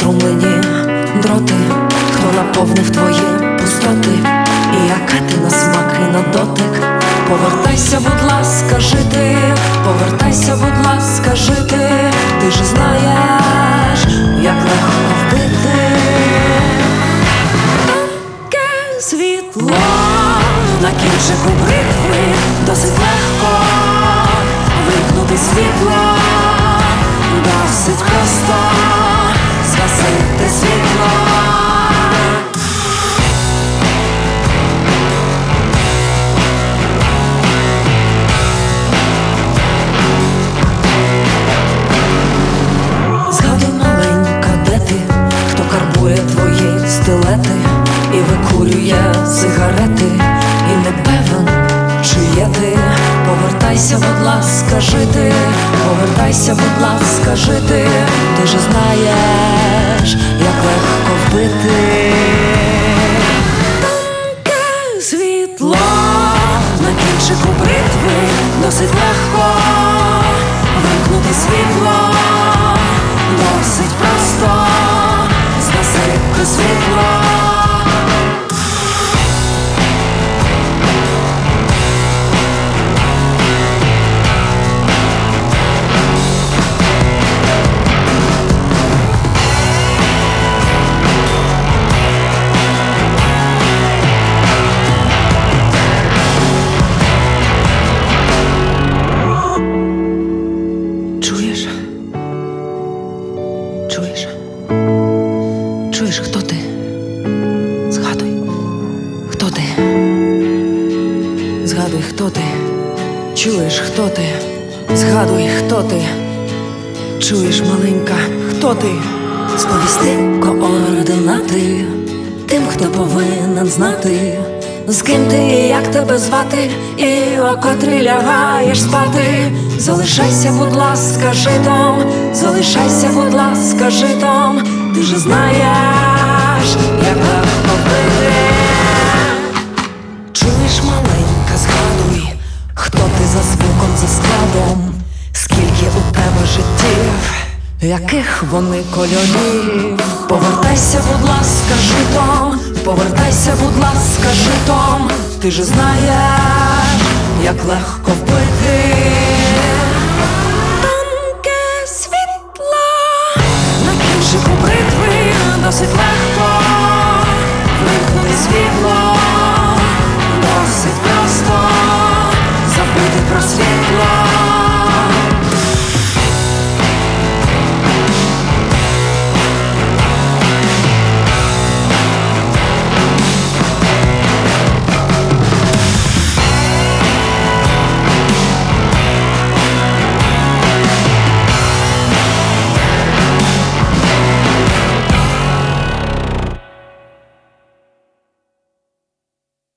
втомлені дроти, хто наповнив твої пустоти, і яка ти на смак і на дотик. Повертайся, будь ласка, жити, повертайся, будь ласка, жити, ти ж знаєш, як легко вбити. Тонке світло на кінчику бритви. Досить легко вимкнути світло, стилети і викурює сигарети, і не певен, чи є ти. Повертайся, будь ласка, жити, повертайся, будь ласка, жити, ти ж знаєш, як легко вбити. Тонке світло на кінчику досить легко вимкнути світло, досить хто ти? Згадуй, хто ти? Чуєш, хто ти? Згадуй, хто ти? Чуєш, маленька, хто ти? Сповісти координати тим, хто повинен знати, з ким ти і як тебе звати, і о котрій лягаєш спати. Залишайся, будь ласка, житом, залишайся, будь ласка, житом, ти ж знаєш, як задум, скільки у тебе життів, яких вони кольорів. Повертайся, будь ласка, житом, повертайся, будь ласка, житом, ти ж знаєш, як легко вбити. Тонке світла, на кінчику бритви досить легко, вимкнути світло.